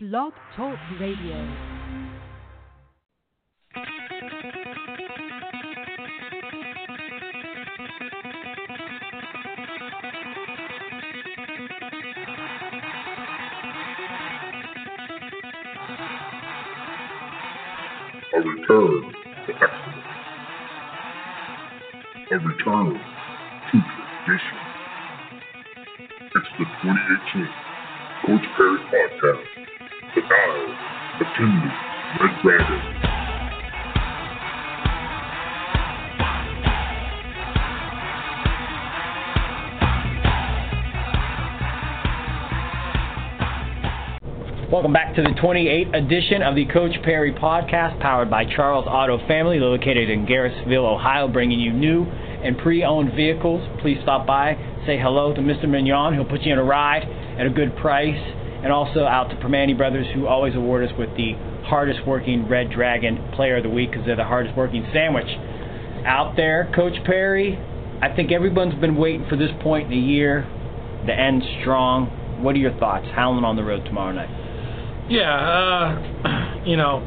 Blog Talk Radio. A return to excellence. A return to tradition. It's the 2018 Coach Parry Podcast. The Dial, attending Red Dragon. Welcome back to the 28th edition of the Coach Parry Podcast, powered by Charles Auto Family, located in Garrettsville, Ohio, bringing you new and pre-owned vehicles. Please stop by, say hello to Mr. Mignon. He'll put you in a ride at a good price, and also out to Primanti Brothers, who always award us with the hardest working Red Dragon Player of the Week because they're the hardest working sandwich out there. Coach Parry, I think everyone's been waiting for this point in the year. The end strong. What are your thoughts? Howland on the road tomorrow night. Yeah, uh, you know,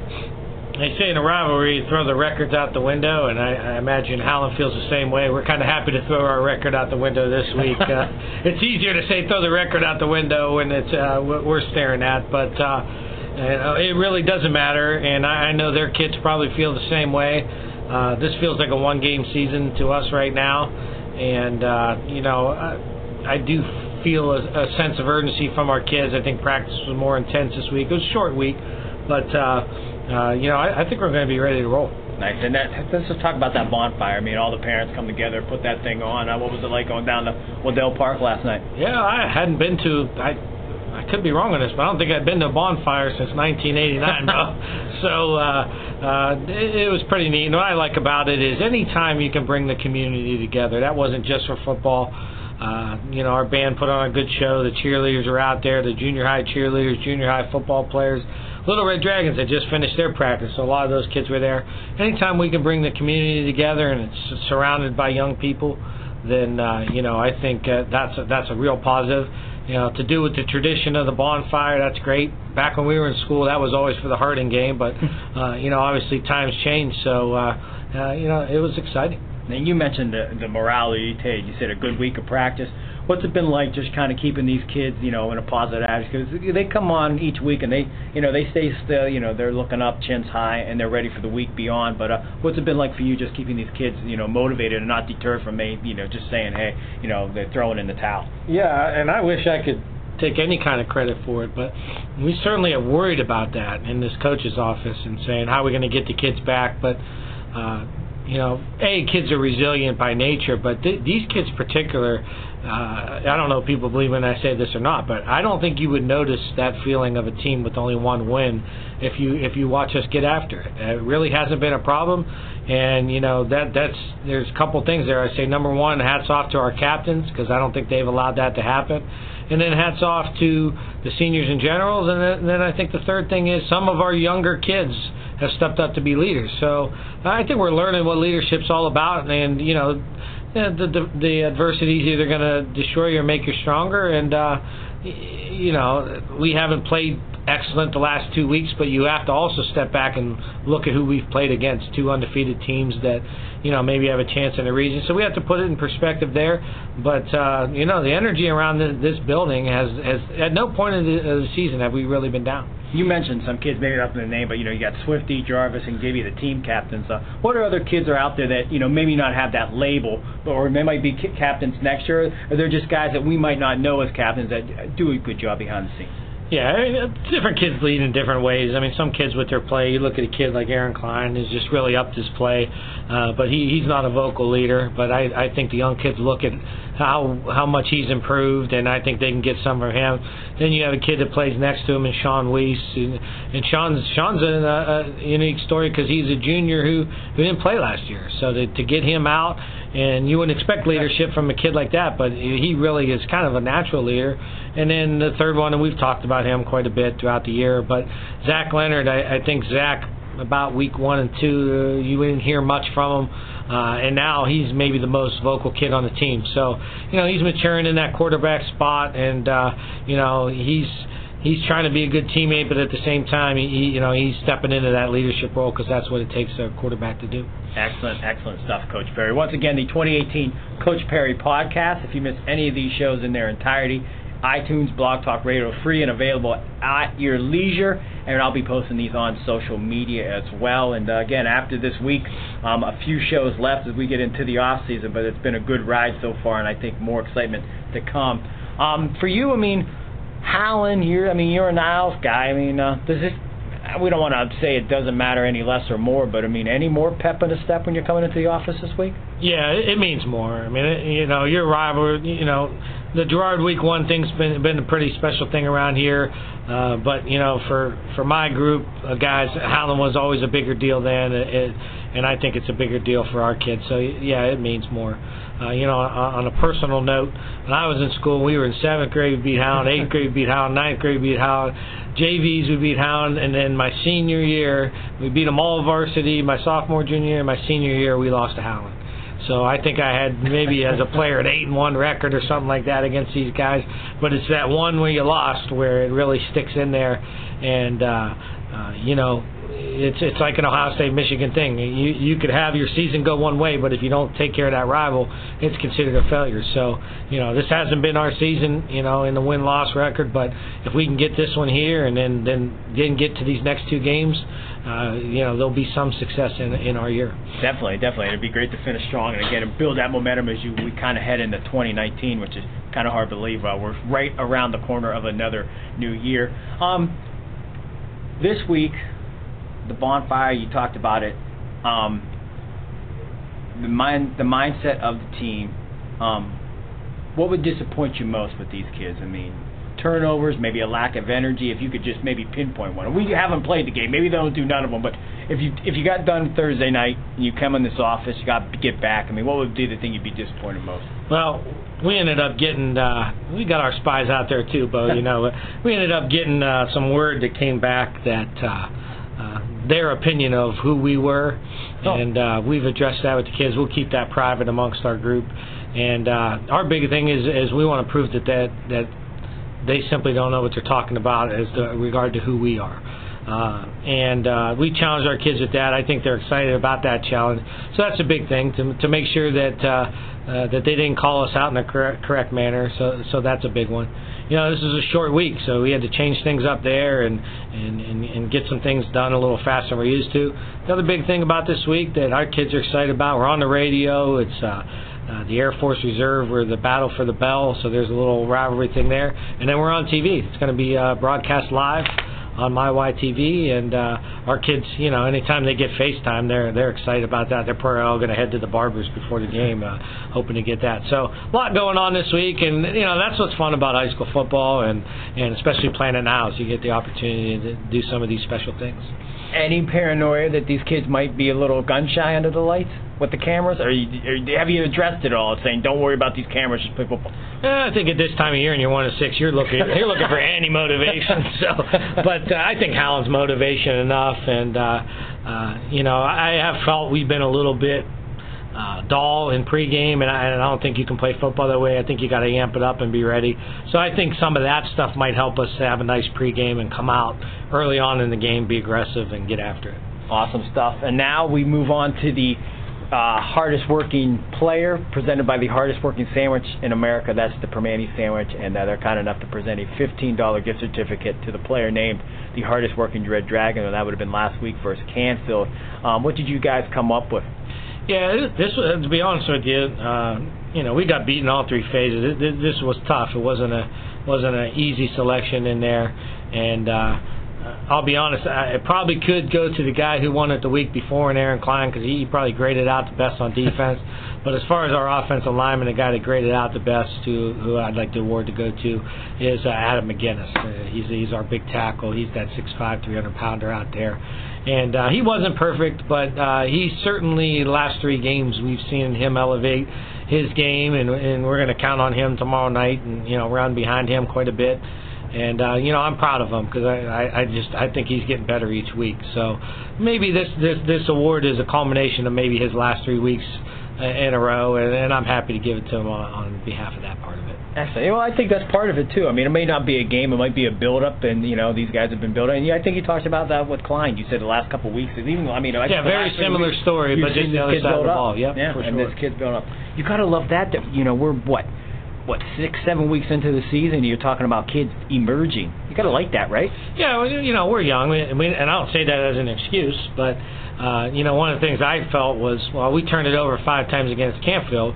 they say in a rivalry, you throw the records out the window, and I, I imagine Howland feels the same way. We're kind of happy to throw our record out the window this week. Uh, it's easier to say throw the record out the window when it's uh, we're staring at, but uh, uh, it really doesn't matter. And I, I know their kids probably feel the same way. Uh, this feels like a one-game season to us right now, and uh, you know, I, I do feel a, a sense of urgency from our kids. I think practice was more intense this week. It was a short week, but uh, uh, you know, I, I think we're going to be ready to roll. Nice. And that, let's just talk about that bonfire. I mean, all the parents come together, put that thing on. Uh, what was it like going down to Waddell Park last night? Yeah, I hadn't been to. I I could be wrong on this, but I don't think I'd been to a bonfire since 1989, bro. so uh, uh, it, it was pretty neat. And what I like about it is anytime you can bring the community together. That wasn't just for football. Uh, you know, our band put on a good show. The cheerleaders are out there, the junior high cheerleaders, junior high football players. Little Red Dragons had just finished their practice, so a lot of those kids were there. Anytime we can bring the community together and it's surrounded by young people, then uh, you know I think uh, that's a, that's a real positive. You know, to do with the tradition of the bonfire, that's great. Back when we were in school, that was always for the Harding game, but uh, you know, obviously times changed, so uh, uh, you know, it was exciting. And you mentioned the, the morality, Tate. You said a good week of practice. What's it been like just kind of keeping these kids, you know, in a positive attitude? Because they come on each week and they, you know, they stay still. You know, they're looking up, chins high, and they're ready for the week beyond. But uh, what's it been like for you just keeping these kids, you know, motivated and not deterred from, me, you know, just saying, hey, you know, they're throwing in the towel? Yeah, and I wish I could take any kind of credit for it, but we certainly are worried about that in this coach's office and saying how are we going to get the kids back. But uh, you know, a kids are resilient by nature, but th- these kids particular, uh, I don't know if people believe when I say this or not, but I don't think you would notice that feeling of a team with only one win if you if you watch us get after it. It really hasn't been a problem, and you know that that's there's a couple things there. I say number one, hats off to our captains because I don't think they've allowed that to happen. And then hats off to the seniors in general. And then, and then I think the third thing is some of our younger kids have stepped up to be leaders. So I think we're learning what leadership's all about. And you know, the the, the adversity is either going to destroy you or make you stronger. And uh, you know, we haven't played excellent the last two weeks, but you have to also step back and look at who we've played against, two undefeated teams that, you know, maybe have a chance in the region. So we have to put it in perspective there. But uh, you know, the energy around this building has has at no point of the, of the season have we really been down. You mentioned some kids, maybe not in the name, but you know, you got Swifty, Jarvis, and Gibby, the team captains. Uh, what are other kids are out there that you know maybe not have that label, but or they might be captains next year? Or they're just guys that we might not know as captains that do a good job behind the scenes? Yeah, I mean, different kids lead in different ways. I mean, some kids with their play, you look at a kid like Aaron Klein, who's just really upped his play, uh, but he he's not a vocal leader. But I I think the young kids look at how how much he's improved, and I think they can get some from him. Then you have a kid that plays next to him, and Sean Weiss, and, and Sean's Sean's a, a unique story because he's a junior who who didn't play last year. So to to get him out, and you wouldn't expect leadership from a kid like that, but he really is kind of a natural leader. And then the third one, and we've talked about him quite a bit throughout the year, but Zach Leonard, I, I think Zach about week one and two, uh, you didn't hear much from him. Uh, and now he's maybe the most vocal kid on the team. So, you know, he's maturing in that quarterback spot, and uh, you know, he's he's trying to be a good teammate, but at the same time, he, you know, he's stepping into that leadership role because that's what it takes a quarterback to do. Excellent, excellent stuff, Coach Parry. Once again, the 2018 Coach Parry podcast. If you missed any of these shows in their entirety, iTunes, Blog Talk Radio, free and available at your leisure. And I'll be posting these on social media as well. And uh, again, after this week, um, a few shows left as we get into the off season, but it's been a good ride so far, and I think more excitement to come. Um, for you, I mean, Howland, you're, I mean, you're a Niles guy. I mean, uh, does this? We don't want to say it doesn't matter any less or more, but I mean, any more pep in the step when you're coming into the office this week? Yeah, it, it means more. I mean, it, you know, your rival, you know, the Girard Week One thing's been been a pretty special thing around here. Uh, but you know, for for my group of guys, Howland was always a bigger deal then, it, and I think it's a bigger deal for our kids. So yeah, it means more. Uh, you know, on, a personal note, when I was in school, we were in seventh grade, we beat Howland, eighth grade, beat Howland, ninth grade, beat Howland, JVs, we beat Howland, and then my senior year, we beat them all varsity. My sophomore, junior year, my senior year, we lost to Howland. So I think I had maybe as a player an eight and one record or something like that against these guys. But it's that one where you lost where it really sticks in there, and uh, uh, you know it's it's like an Ohio State Michigan thing. You you could have your season go one way, but if you don't take care of that rival, it's considered a failure. So you know this hasn't been our season, you know, in the win loss record. But if we can get this one here and then then then get to these next two games, uh, you know there'll be some success in in our year. Definitely, definitely. It'd be great to finish strong and again and build that momentum as you we kind of head into 2019, which is kind of hard to believe. Uh, we're right around the corner of another new year. Um, this week the bonfire, you talked about it. Um, the mind, the mindset of the team. Um, what would disappoint you most with these kids? I mean, turnovers, maybe a lack of energy. If you could just maybe pinpoint one. We haven't played the game. Maybe they don't do none of them. But if you if you got done Thursday night and you come in this office, you got to get back. I mean, what would be the thing you'd be disappointed most? Well, we ended up getting uh, we got our spies out there too, Bo. You know, we ended up getting uh, some word that came back that. Uh, their opinion of who we were, oh. and uh, we've addressed that with the kids. We'll keep that private amongst our group, and uh, our big thing is is we want to prove that that that they simply don't know what they're talking about as to, regard to who we are. Uh, and uh, we challenge our kids with that. I think they're excited about that challenge. So that's a big thing to to make sure that uh, uh, that they didn't call us out in the correct, correct manner. So so that's a big one you know, this is a short week, so we had to change things up there and, and, and, and get some things done a little faster than we're used to. The other big thing about this week that our kids are excited about, we're on the radio. It's uh, uh, the Air Force Reserve. We're the Battle for the Bell, so there's a little rivalry thing there. And then we're on TV. It's going to be uh, broadcast live on my YTV, and uh, our kids, you know, anytime they get FaceTime, they're they're excited about that. They're probably all going to head to the barbers before the game, uh, hoping to get that. So a lot going on this week, and you know that's what's fun about high school football, and and especially playing it now, so you get the opportunity to do some of these special things. Any paranoia that these kids might be a little gun shy under the lights? with the cameras? Or, you, or have you addressed it all, saying don't worry about these cameras, just play football? Eh, I think at this time of year, and you're one of six, you're looking you're looking for any motivation. So, but uh, I think Howland's motivation enough, and uh, uh, you know, I have felt we've been a little bit uh, dull in pregame, and I, and I don't think you can play football that way. I think you got to amp it up and be ready. So I think some of that stuff might help us have a nice pregame and come out early on in the game, be aggressive, and get after it. Awesome stuff. And now we move on to the uh, hardest working player presented by the hardest working sandwich in America. That's the Primanti sandwich, and uh, they're kind enough to present a $15 gift certificate to the player named the hardest working Red Dragon, and that would have been last week versus Canfield. Um, what did you guys come up with? Yeah, this was to be honest with you, uh, you know, we got beaten all three phases. This was tough. It wasn't a wasn't an easy selection in there, and. Uh, I'll be honest, I probably could go to the guy who won it the week before, and Aaron Klein, because he probably graded out the best on defense. but as far as our offensive lineman, the guy that graded out the best, to, who I'd like the award to go to, is uh, Adam McGinnis. Uh, he's he's our big tackle. He's that 6'5", 300 pounder out there, and uh, he wasn't perfect, but uh, he certainly the last three games we've seen him elevate his game, and and we're going to count on him tomorrow night, and you know run behind him quite a bit and uh, you know I'm proud of him because I, I, I just I think he's getting better each week. So maybe this this this award is a culmination of maybe his last three weeks in a row, and, and I'm happy to give it to him on, on behalf of that part of it. Excellent. Well, I think that's part of it too. I mean, it may not be a game; it might be a build-up, and you know, these guys have been building. And yeah, I think you talked about that with Klein. You said the last couple of weeks, even I mean, yeah, very similar weeks, story, but just the other side of the ball. Yep, yeah, for and sure. this kid's building up. You gotta love that. That you know, we're what, what six, seven weeks into the season, you're talking about kids emerging. You gotta like that, right? Yeah, well, you know, we're young, we, we, and I don't say that as an excuse, but uh, you know, one of the things I felt was, well, we turned it over five times against Canfield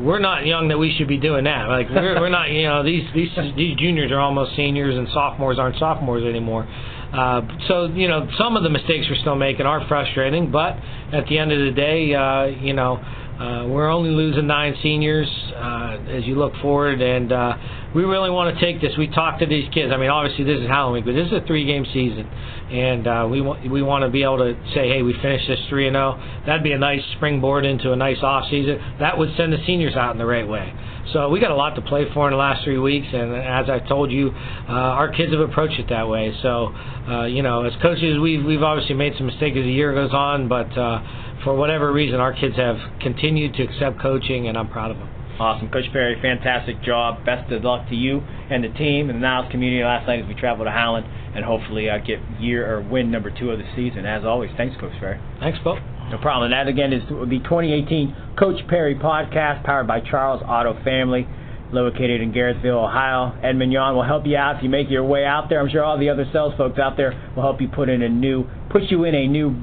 we're not young that we should be doing that. Like we're we're not you know these these these juniors are almost seniors and sophomores aren't sophomores anymore. Uh, so you know some of the mistakes we're still making are frustrating, but at the end of the day, uh, you know. Uh, we're only losing nine seniors uh, as you look forward, and uh, we really want to take this. We talked to these kids. I mean, obviously this is Halloween, but this is a three-game season, and uh, we want we want to be able to say, hey, we finished this three and zero. That'd be a nice springboard into a nice off season. That would send the seniors out in the right way. So we got a lot to play for in the last three weeks, and as I told you, uh, our kids have approached it that way. So uh, you know, as coaches, we've we've obviously made some mistakes as the year goes on, but uh, for whatever reason, our kids have continued to accept coaching, and I'm proud of them. Awesome. Coach Parry, fantastic job. Best of luck to you and the team and the Niles community last night as we travel to Howland and hopefully uh, get year or win number two of the season. As always, thanks, Coach Parry. Thanks, Bo. No problem. And that, again, is the 2018 Coach Parry podcast powered by Charles Auto Family located in Garrettsville, Ohio. Ed Mignon will help you out if you make your way out there. I'm sure all the other sales folks out there will help you put in a new, put you in a new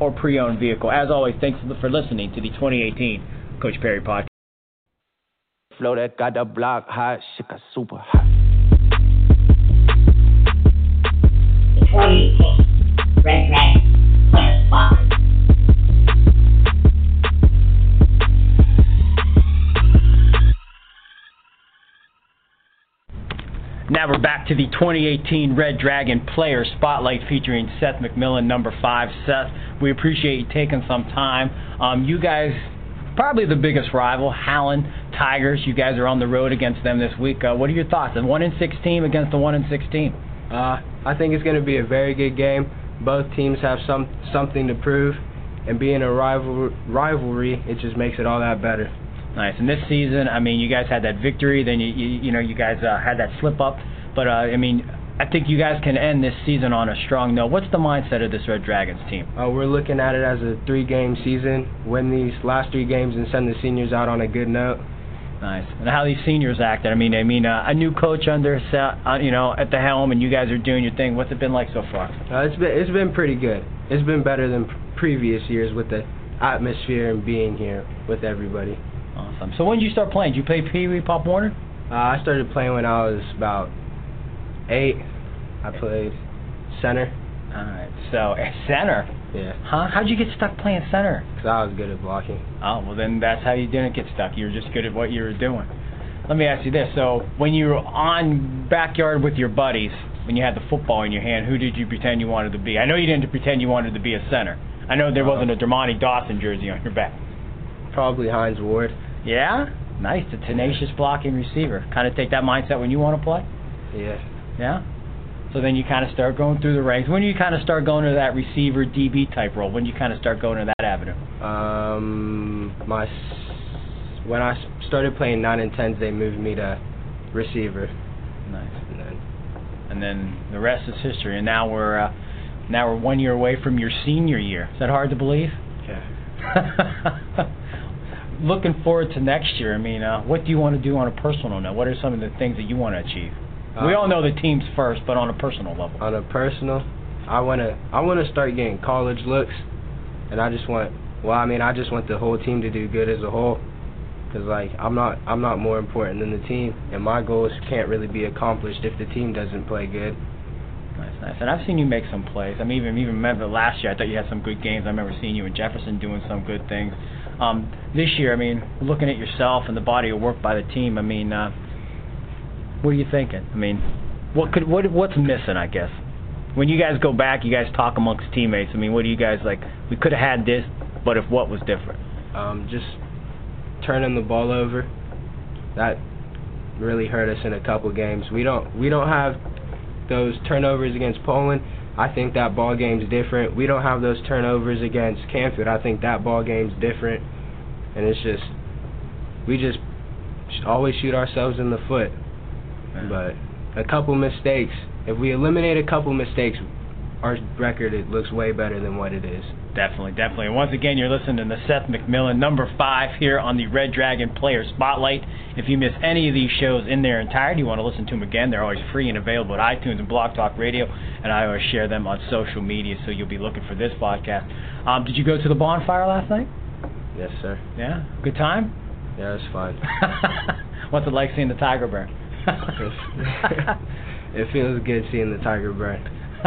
or pre-owned vehicle. As always, thanks for listening to the 2018 Coach Parry podcast. Flow that got the block hot, shit got super hot. Red Dragon Players Spot. Now we're back to the 2018 Red Dragon Player Spotlight featuring Seth McMillan, number five. Seth, we appreciate you taking some time. Um, you guys, probably the biggest rival, Howland Tigers. You guys are on the road against them this week. Uh, what are your thoughts? A one and six team against a one and six team. Uh, I think it's going to be a very good game. Both teams have some something to prove, and being a rival rivalry, it just makes it all that better. Nice. And this season, I mean, you guys had that victory. Then you you, you know you guys uh, had that slip up, but uh, I mean, I think you guys can end this season on a strong note. What's the mindset of this Red Dragons team? Uh, we're looking at it as a three-game season. Win these last three games and send the seniors out on a good note. Nice. And how these seniors acted. I mean, I mean, uh, a new coach under, uh, you know, at the helm, and you guys are doing your thing. What's it been like so far? Uh, it's been it's been pretty good. It's been better than previous years with the atmosphere and being here with everybody. Awesome. So when did you start playing? Did you play Pee Wee Pop Warner? Uh, I started playing when I was about eight. I played center. All right. So at center. Yeah. Huh? How'd you get stuck playing center? Because I was good at blocking. Oh well, then that's how you didn't get stuck. You were just good at what you were doing. Let me ask you this: So when you were on backyard with your buddies, when you had the football in your hand, who did you pretend you wanted to be? I know you didn't pretend you wanted to be a center. I know there wasn't a uh-huh. Dermontti Dawson jersey on your back. Probably Hines Ward. Yeah. Nice. The tenacious blocking receiver. Kind of take that mindset when you want to play. Yeah. Yeah. So then you kind of start going through the ranks. When do you kind of start going to that receiver DB type role? When do you kind of start going to that avenue? Um, my s- when I s- started playing nine and tens, they moved me to receiver. Nice. And then And then the rest is history. And now we're uh, now we're one year away from your senior year. Is that hard to believe? yeah. Looking forward to next year. I mean, uh, what do you want to do on a personal note? What are some of the things that you want to achieve? We Uh, all know the team's first, but on a personal level. on a personal, I wanna I wanna start getting college looks, and I just want well I mean I just want the whole team to do good as a whole, cause like I'm not I'm not more important than the team, and my goals can't really be accomplished if the team doesn't play good. Nice, nice. And I've seen you make some plays. I mean, even even remember last year. I thought you had some good games. I remember seeing you in Jefferson doing some good things. Um, this year, I mean, looking at yourself and the body of work by the team. I mean, uh, what are you thinking? I mean, what could what what's missing? I guess when you guys go back, you guys talk amongst teammates. I mean, what do you guys like? We could have had this, but if what was different? Um, just turning the ball over, that really hurt us in a couple games. We don't we don't have those turnovers against Poland. I think that ball game's different. We don't have those turnovers against Canfield. I think that ball game's different. and it's just we just always shoot ourselves in the foot. But a couple mistakes, if we eliminate a couple mistakes, our record it looks way better than what it is. Definitely, definitely. And once again, you're listening to Seth McMillan, number five here on the Red Dragon Player Spotlight. If you miss any of these shows in their entirety, you want to listen to them again, they're always free and available at iTunes and Blog Talk Radio, and I always share them on social media, so you'll be looking for this podcast. Um, did you go to the bonfire last night? Yes, sir. Yeah? Good time? Yeah, it's fun. What's it like seeing the tiger burn? It feels good seeing the tiger burn.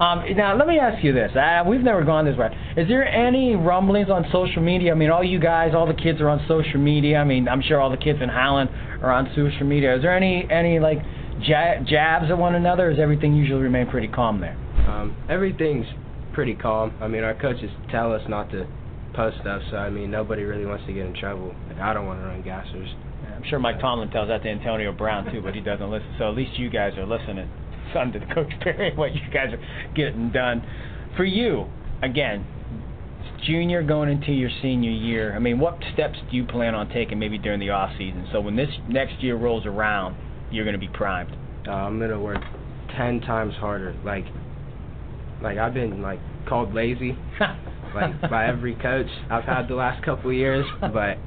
um, now, let me ask you this. Uh, we've never gone this way. Is there any rumblings on social media? I mean, all you guys, all the kids are on social media. I mean, I'm sure all the kids in Highland are on social media. Is there any, any like, ja- jabs at one another, or does everything usually remain pretty calm there? Um, everything's pretty calm. I mean, our coaches tell us not to post stuff, so I mean, nobody really wants to get in trouble. Like, I don't want to run gassers. I'm sure Mike Tomlin tells that to Antonio Brown too, but he doesn't listen. So at least you guys are listening. Son to Coach Parry, what you guys are getting done. For you, again, junior going into your senior year. I mean, what steps do you plan on taking maybe during the off season? So when this next year rolls around, you're going to be primed. Uh, I'm gonna work ten times harder. Like, like I've been like called lazy, like by every coach I've had the last couple of years, but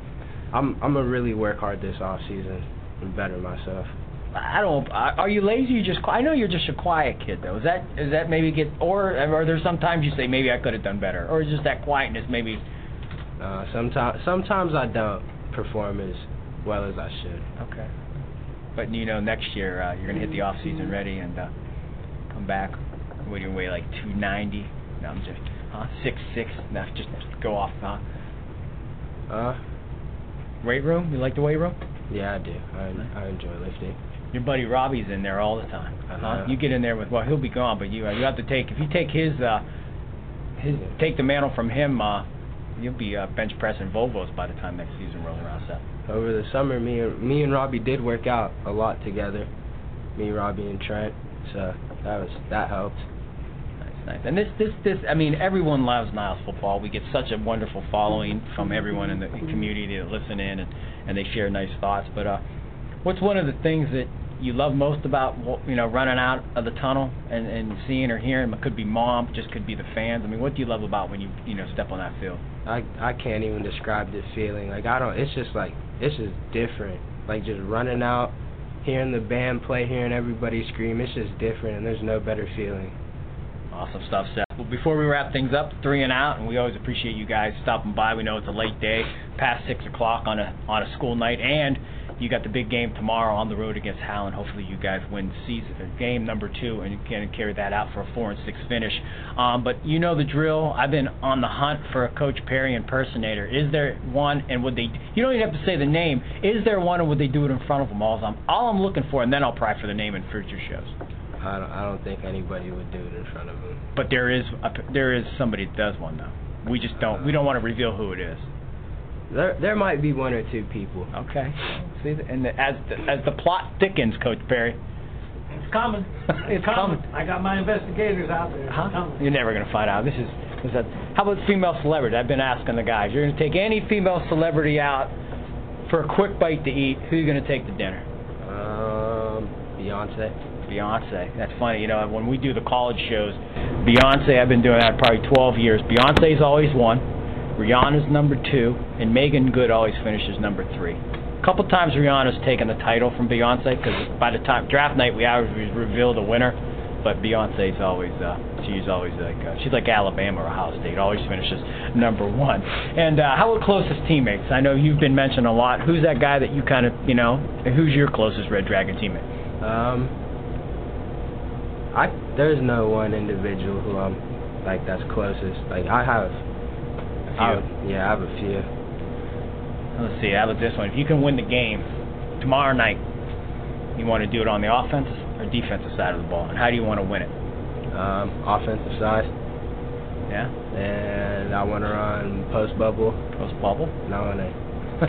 I'm I'm gonna really work hard this off season and better myself. I don't. Are you lazy? You just. I know you're just a quiet kid, though. Is that is that maybe get or are there sometimes you say maybe I could have done better, or is just that quietness maybe? Uh, sometimes sometimes I don't perform as well as I should. Okay. But you know, next year uh, you're gonna hit the off season ready and uh, come back. What do you weigh like 290? No, I'm just huh? six six. No, just go off. Huh? Uh, Weight room? You like the weight room? yeah, I do. I I enjoy lifting. Your buddy Robbie's in there all the time. Uh-huh. Huh? You get in there with well, he'll be gone, but you uh, you have to take if you take his uh his take the mantle from him, uh you'll be uh, bench pressing Volvos by the time next season rolls around. So Over the summer, me and me and Robbie did work out a lot together. Me, Robbie, and Trent. So that was that helped. Nice. And this this this I mean everyone loves Niles football. We get such a wonderful following from everyone in the community that listen in and and they share nice thoughts. But uh, what's one of the things that you love most about you know running out of the tunnel and and seeing or hearing? It could be mom, just could be the fans. I mean, what do you love about when you you know step on that field? I I can't even describe this feeling. Like I don't. It's just like it's just different. Like just running out, hearing the band play, hearing everybody scream. It's just different, and there's no better feeling. Awesome stuff, Seth. Well, before we wrap things up, three and out, and we always appreciate you guys stopping by. We know it's a late day, past six o'clock on a on a school night, and you got the big game tomorrow on the road against Howland. Hopefully, you guys win season uh, game number two and can carry that out for a four and six finish. Um, but you know the drill. I've been on the hunt for a Coach Parry impersonator. Is there one, and would they? You don't even have to say the name. Is there one, and would they do it in front of them? All I'm all I'm looking for, and then I'll pry for the name in future shows. I don't. I don't think anybody would do it in front of him. But there is a, there is somebody that does one though. We just don't we don't want to reveal who it is. There there might be one or two people. Okay. See, and the, as the, as the plot thickens, Coach Parry. It's coming. It's coming. I got my investigators out there. It's Huh? coming. You're never gonna find out. This is is that. How about female celebrity? I've been asking the guys. You're gonna take any female celebrity out for a quick bite to eat. Who are you gonna take to dinner? Um, Beyonce. Beyonce. That's funny. You know, when we do the college shows, Beyonce. I've been doing that probably 12 years. Beyonce's always one. Rihanna's number two, and Meagan Good always finishes number three. A couple times Rihanna's taken the title from Beyonce because by the time draft night we always reveal the winner, but Beyonce's always uh, she's always like uh, she's like Alabama or Ohio State, always finishes number one. And uh, how about closest teammates? I know you've been mentioned a lot. Who's that guy that you kind of you know? Who's your closest Red Dragon teammate? Um, I there's no one individual who I'm like that's closest. Like I have, a I, yeah, I have a few. Let's see. How about this one? If you can win the game tomorrow night, you want to do it on the offensive or defensive side of the ball, and how do you want to win it? Um, offensive side, Yeah, and I want to run post bubble, post bubble. and I want to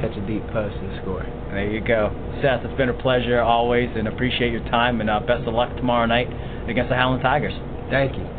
catch a deep post and score. There you go, Seth. It's been a pleasure always, and appreciate your time. And uh, best of luck tomorrow night against the Howland Tigers. Thank you.